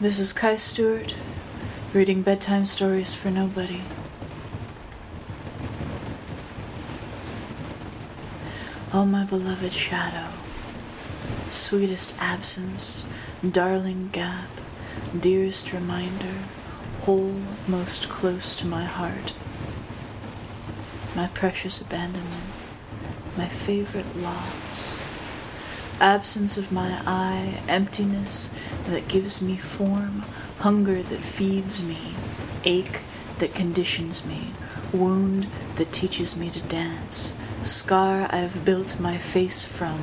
This is Kai Stewart, reading bedtime stories for nobody. Oh, my beloved shadow, sweetest absence, darling gap, dearest reminder, hole most close to my heart, my precious abandonment, my favorite loss, absence of my eye, emptiness that gives me form, hunger that feeds me, ache that conditions me, wound that teaches me to dance, scar I've built my face from,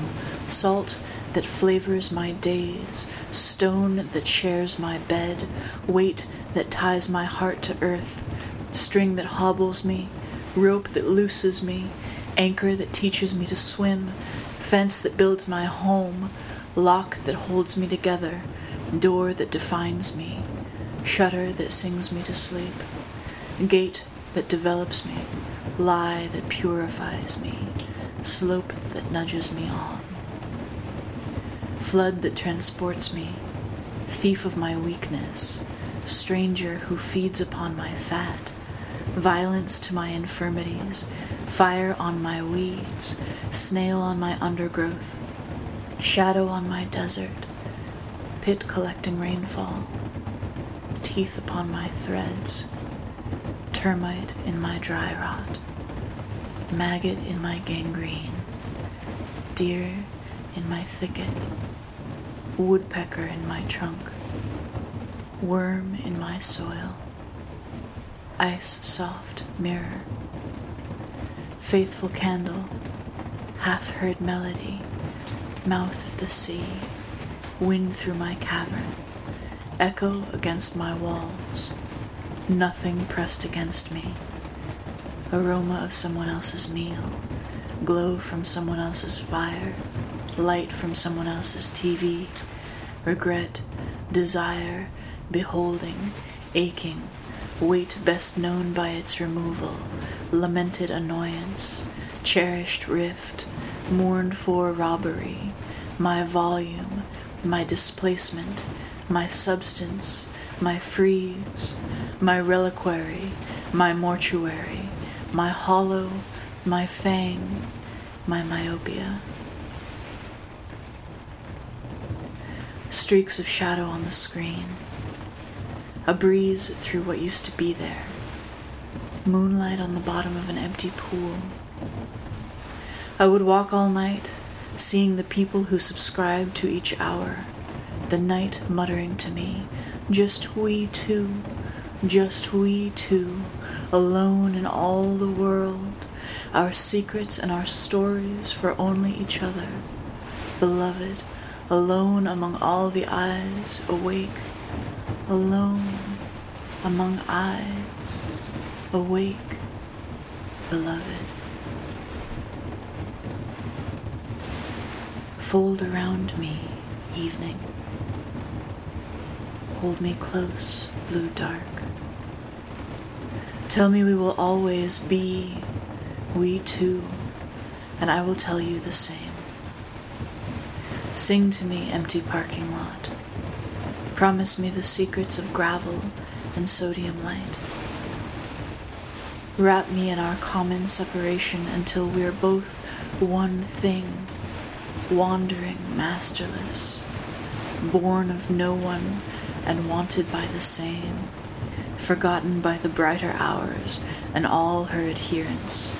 salt that flavors my days, stone that shares my bed, weight that ties my heart to earth, string that hobbles me, rope that looses me, anchor that teaches me to swim, fence that builds my home, lock that holds me together, door that defines me, shutter that sings me to sleep, gate that develops me, lie that purifies me, slope that nudges me on, flood that transports me, thief of my weakness, stranger who feeds upon my fat, violence to my infirmities, fire on my weeds, snail on my undergrowth, shadow on my desert, pit collecting rainfall, teeth upon my threads, termite in my dry rot, maggot in my gangrene, deer in my thicket, woodpecker in my trunk, worm in my soil, ice soft mirror, faithful candle, half heard melody, mouth of the sea wind through my cavern, echo against my walls, nothing pressed against me, aroma of someone else's meal, glow from someone else's fire, light from someone else's TV, regret, desire, beholding, aching, weight best known by its removal, lamented annoyance, cherished rift, mourned for robbery, my volume, my displacement, my substance, my frieze, my reliquary, my mortuary, my hollow, my fang, my myopia. Streaks of shadow on the screen, a breeze through what used to be there, moonlight on the bottom of an empty pool. I would walk all night, seeing the people who subscribe to each hour, the night muttering to me, just we two, just we two, alone in all the world, our secrets and our stories for only each other, beloved, alone among all the eyes, awake, alone among eyes, awake, beloved. Fold around me, evening. Hold me close, blue dark. Tell me we will always be, we two, and I will tell you the same. Sing to me, empty parking lot. Promise me the secrets of gravel and sodium light. Wrap me in our common separation until we are both one thing wandering masterless, born of no one and wanted by the same, forgotten by the brighter hours and all her adherents,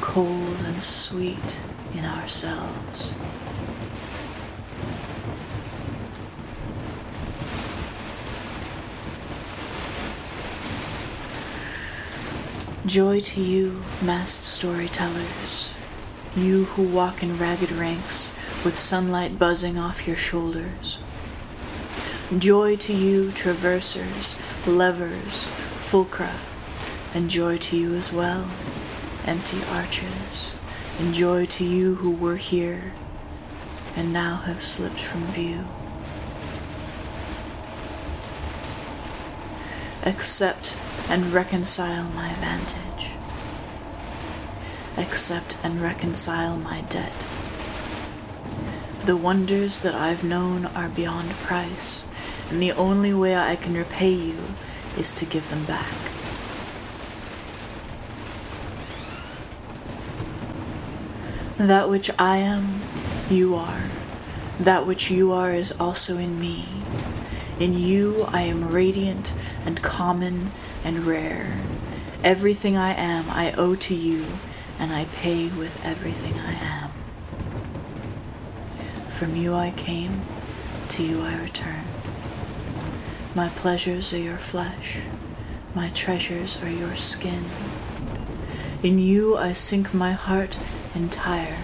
cold and sweet in ourselves. Joy to you, masked storytellers you who walk in ragged ranks with sunlight buzzing off your shoulders. Joy to you, traversers, levers, fulcra, and joy to you as well, empty arches, and joy to you who were here and now have slipped from view. Accept and reconcile my vantage accept and reconcile my debt. The wonders that I've known are beyond price, and the only way I can repay you is to give them back. That which I am, you are. That which you are is also in me. In you I am radiant and common and rare. Everything I am I owe to you, and I pay with everything I am. From you I came, to you I return. My pleasures are your flesh, my treasures are your skin. In you I sink my heart entire,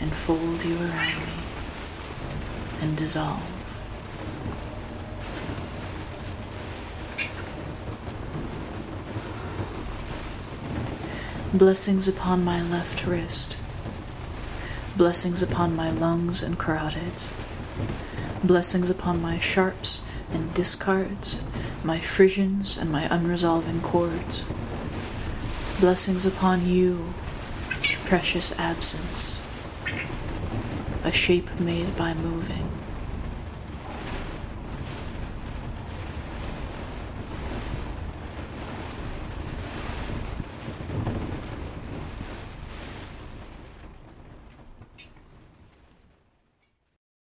and fold you around me, and dissolve. Blessings upon my left wrist. Blessings upon my lungs and carotids. Blessings upon my sharps and discards, my frissions and my unresolving chords. Blessings upon you, precious absence, a shape made by moving.